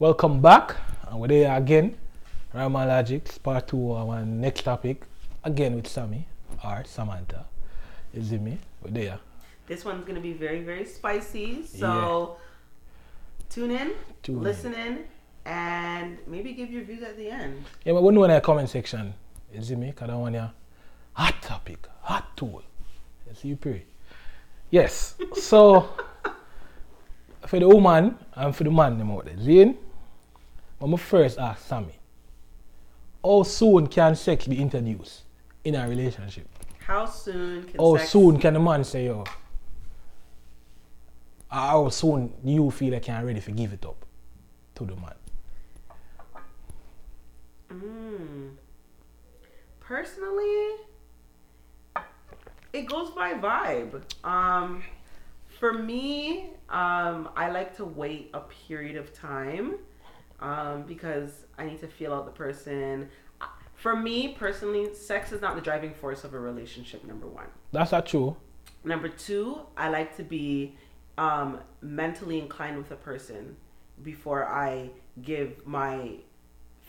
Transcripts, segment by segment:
Welcome back. And we're there again. Rama Logics, part two of our next topic. Again with Sammy or Samantha. Is it me? We're there. This one's gonna be very, very spicy. So tune in, Tune listen in, and maybe give your views at the end. Yeah, but we know in the comment section. Is it me? Because I want you hot topic, hot tool. See, you pray. Yes. So, for the woman and for the man, them out there, Zane, I'm first ask Sammy, how soon can sex be introduced in a relationship? How soon can How sex soon can the man say, yo, how soon do you feel like you're ready to give it up to the man? Mm. Personally, it goes by vibe. Um, for me, um, I like to wait a period of time um, because I need to feel out the person. For me personally, sex is not the driving force of a relationship. Number one. That's not true. Number two, I like to be um, mentally inclined with a person before I give my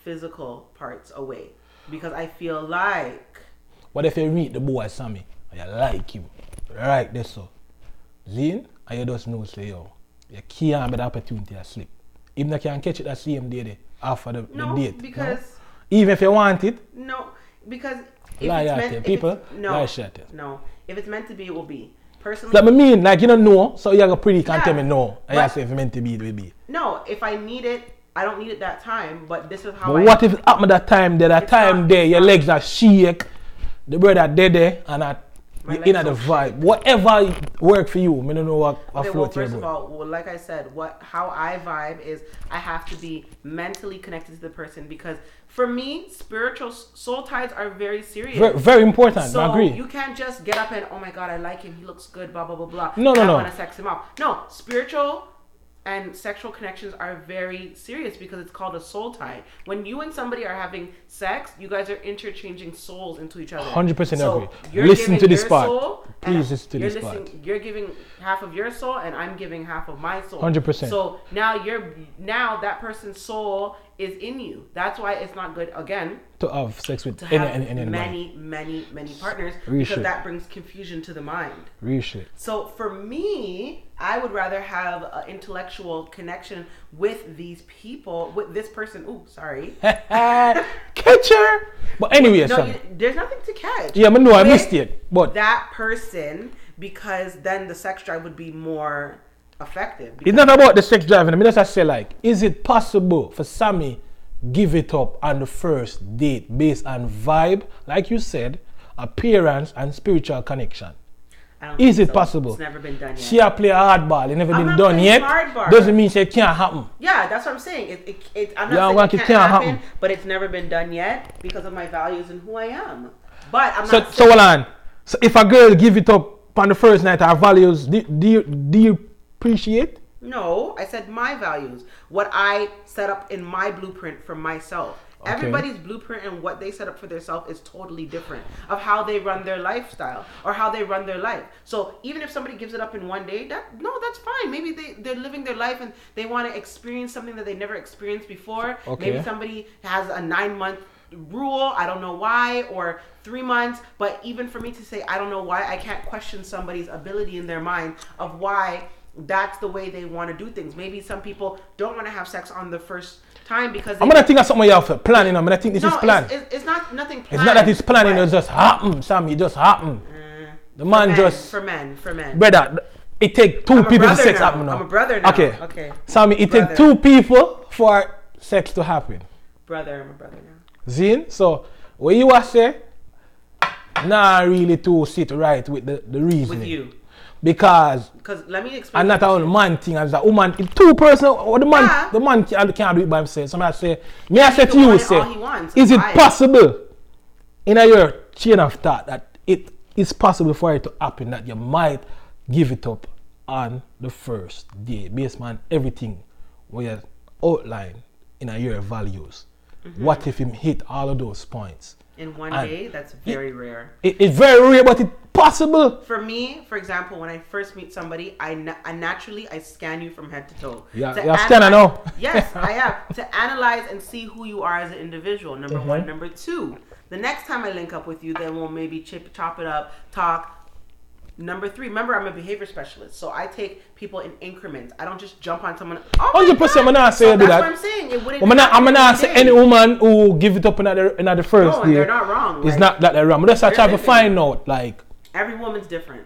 physical parts away because I feel like What if you read the boy Sammy and you like him? Right this so. Zane, I you just know say yo, you can't be the opportunity to sleep. Even if you can catch it that same day after the, no the date. no? Even if you want it, no because if Lie it's meant if People, it's- no lie shit no if it's meant to be it will be personally like me mean, like you don't know, so you go pretty can Yeah, tell me no. But- say if it's meant to be, it will be. no if I need it I don't need it that time but this is how But I what if it that time there, that It's time not- there, your legs are shake, the brother dead there, and that My you in legs the vibe. Whatever work for you, I don't know what, what Okay, well, first of all, well, like I said, what how I vibe is I have to be mentally connected to the person because for me, spiritual soul ties are very serious. Very, very important, so I agree. you can't just get up and oh my god, I like him, he looks good, blah blah blah blah. No, no, I no. want to sex him up. No, spiritual and sexual connections are very serious because it's called a soul tie. When you and somebody are having sex, you guys are interchanging souls into each other. 100% so agree. Listen to this part. soul, Please listen to you're this. You're giving half of your soul, and I'm giving half of my soul. 100%. So now you're now that person's soul is in you. That's why it's not good again to have sex with to any, have any, any, any many, many, many partners Real because shit. that brings confusion to the mind. Real shit. So for me, I would rather have an intellectual connection with these people, with this person. Ooh, sorry. Catch her! But anyway, No, you, there's nothing to catch. Yeah, but no, I missed it. But that person because then the sex drive would be more effective. it's not about the sex driving. I mean, just say like, is it possible for Sammy give it up on the first date based on vibe, like you said, appearance and spiritual connection? Is it so. possible? It's never been done yet. She a play hardball, it never I'm been done yet. hardball. Doesn't mean she can't happen. Yeah, that's what I'm saying. It, it, it, I'm Yeah, not like saying it it can't can't happen, happen. but it's never been done yet because of my values and who I am. But I'm So, not so hold on. So if a girl give it up on the first night, her values, do, do, you, do you appreciate? No, I said my values. What I set up in my blueprint for myself. Okay. Everybody's blueprint and what they set up for themselves is totally different of how they run their lifestyle or how they run their life. So even if somebody gives it up in one day, that no, that's fine. Maybe they, they're living their life and they want to experience something that they never experienced before. Okay. Maybe somebody has a nine month rule, I don't know why, or three months. But even for me to say I don't know why, I can't question somebody's ability in their mind of why that's the way they want to do things. Maybe some people don't want to have sex on the first time because I'm gonna think of something you have to plan. I'm gonna think this no, is planned. It's, it's, it's not nothing. It's not that it's planning, it just happened, Sam. It just happened. Uh, The man just, for men, for men. brother, it take 2 I'm people for sex now. happen now. I'm a brother now. Okay. Okay. Sammy, it take two people for sex to happen. Brother, I'm a brother now. Zin, so what you are say, nah really to sit right with the, the reasoning. With you, Because because let me explain. and not a man thing as a woman, if two person or the man Yeah. the man can't, can't do it by himself. Somebody say, me I say to you say, wants, is it possible in a your chain of thought that it is possible for it to happen that you might give it up on the first day based on everything we have outlined in a your values? Mm-hmm. What if him hit all of those points? In one And day, that's very rare. It, it's very rare, but it's possible. For me, for example, when I first meet somebody, I, na- I naturally I scan you from head to toe. Yeah, To you're a scanner analyze- now. yes, I am to analyze and see who you are as an individual. Number one, Mhm. number two. The next time I link up with you, then we'll maybe chip chop it up, talk. Number three, remember I'm a behavior specialist, so I take people in increments. I don't just jump on someone. Oh my 100% God. I'm not So saying do that's that. what I'm saying. It wouldn't. I'm not, I'm not every say day. any woman who give it up another another first No, and day. they're not wrong. It's Like, not that they're wrong. But that's what I try They're to find out. Like, every woman's different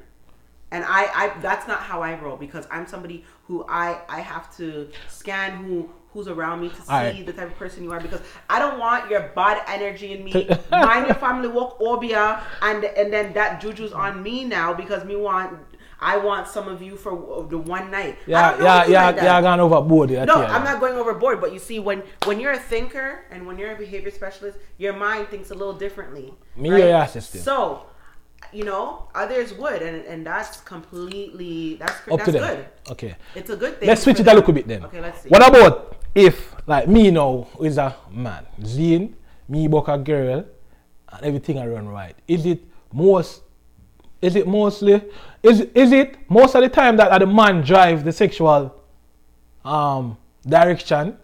and I, I that's not how i roll because i'm somebody who i i have to scan who who's around me to see Alright. the type of person you are because i don't want your bad energy in me mind your family walk obia and and then that juju's on me now because me want I want some of you for the one night. Yeah, yeah, yeah, like yeah, gone overboard. Yeah, No, yeah. I'm not going overboard, but you see, when when you're a thinker and when you're a behavior specialist, your mind thinks a little differently. Me ass still. So, you know, others would, and and that's completely that's Up that's to them. good. Okay. It's a good thing. Let's switch it a little bit then. Okay, let's see. What about if, like me now, is a man, Zine, me book a girl, and everything I run right? Is it most? Is it mostly? Is is it most of the time that the man drive the sexual um direction,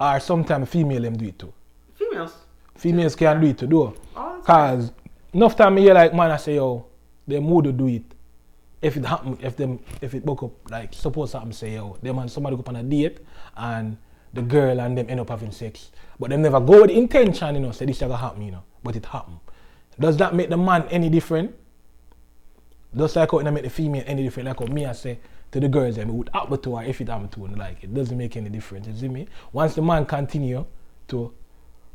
or sometimes female them do it too? Females. Females can do it too, though. Cause enough time me hear like man I say yo, them would do it. If it happen, if them if it broke up like suppose something say yo, them and somebody go on a date and the girl and them end up having sex. But them never go with intention, you know, say this gonna happen, you know. But it happen. Does that make the man any different? Just like how it make the female any different, like how me I say to the girls, eh, I mean, would happen to her if it happen to her, like it doesn't make any difference. You see me? Once the man continue to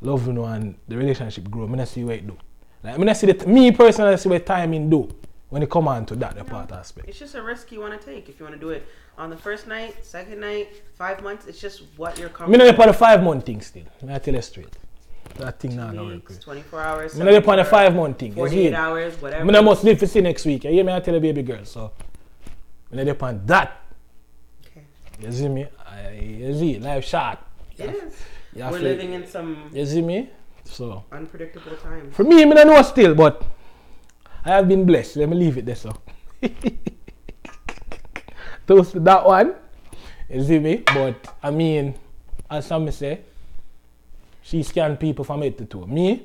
love you know and the relationship grow, me not see what it do. Like mean, I see that me personally I see what timing do when it come on to that the part aspect. It's just a risk you want to take if you want to do it on the first night, second night, five months. It's just what you're Me comfortable. not on the five month thing still. Me I tell you straight. That thing not gonna work. 24 hours. Me not on the 74, five month thing. You 48 hours, whatever. Me not must live for see next week. You hear me? I tell you baby girl. So me not on that. Okay. You see me? I, you see, life short. It is. Yeah, We're living in some You see me? So unpredictable times. for me, I mean, I know still, but I have been blessed. Let me leave it there. So toast to that one. You see me? But I mean, as some say, she scan people from head to toe. Me,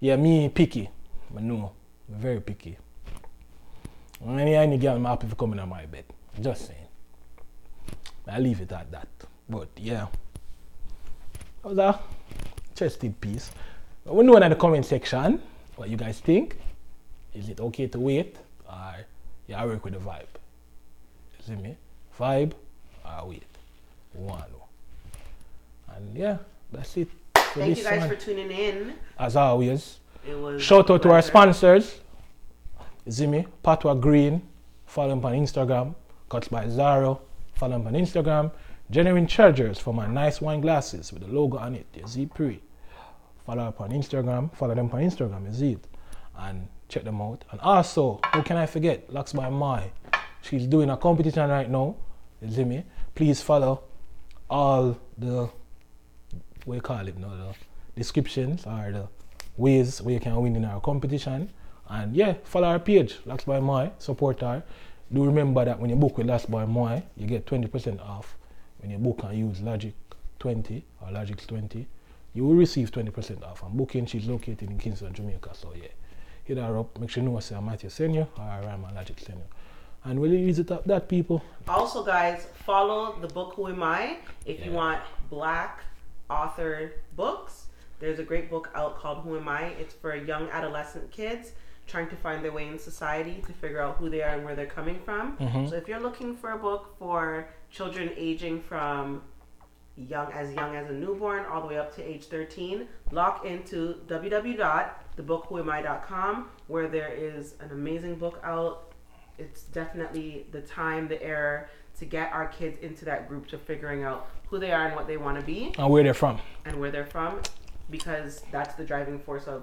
yeah, me picky. Know, I'm very picky. Any any girl, I'm happy for coming on my bed. Just saying. I leave it at that. But yeah, that was a chested piece. But we know in the comment section what you guys think. Is it okay to wait or yeah, I work with the vibe? You see me? Vibe or wait? We want to know. And yeah, that's it. For Thank you guys one. for tuning in. As always, shout out to our sponsors. See? Patwa Green, follow him on Instagram. Cuts by Zaro, follow him on Instagram. Genuine Chargers for my nice wine glasses with the logo on it. You see, pre. Follow up on Instagram. Follow them on Instagram. is it, and check them out. And also, how can I forget? Lux by Mai. She's doing a competition right now. You see me? Please follow all the what you call it now, the descriptions or the ways where you can win in our competition. And yeah, follow our page, Lux by Moy, support her. Do remember that when you book with Lux by Moy, you get 20% off. When you book and use Logic 20 or Logic 20, you will receive 20% off. And booking, she's located in Kingston, Jamaica. So yeah, hit her up. Make sure you know say I'm Matthew Senior or I'm Logic Senior. And we'll use it up that people. Also, guys, follow the book Who Am I if you want black authored books. There's a great book out called Who Am I? It's for young adolescent kids trying to find their way in society to figure out who they are and where they're coming from. Mhm. So if you're looking for a book for children aging from young as young as a newborn all the way up to age 13 log into www.thebookwhoami.com where there is an amazing book out it's definitely the time the era to get our kids into that group to figuring out who they are and what they want to be And where they're from. and where they're from because that's the driving force of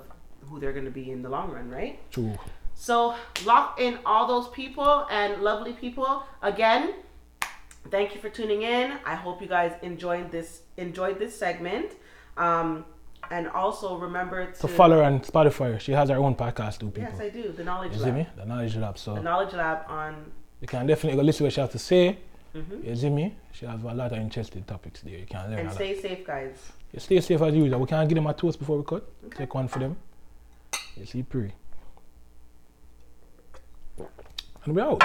who they're going to be in the long run right True. so lock in all those people and lovely people again. Thank you for tuning in. I hope you guys enjoyed this enjoyed this segment. Um, and also remember to, To follow her on Spotify. She has her own podcast too, people. Yes, I do. The Knowledge you see Lab. me? The Knowledge Lab. So The Knowledge Lab on. you can definitely go listen to what she has to say. mhm. You see me? She has a lot of interesting topics there. You can learn And lot. stay safe, guys. You stay safe as usual. We can't give them a toast before we cut. Okay. Take one for them. You see, pre. And we out.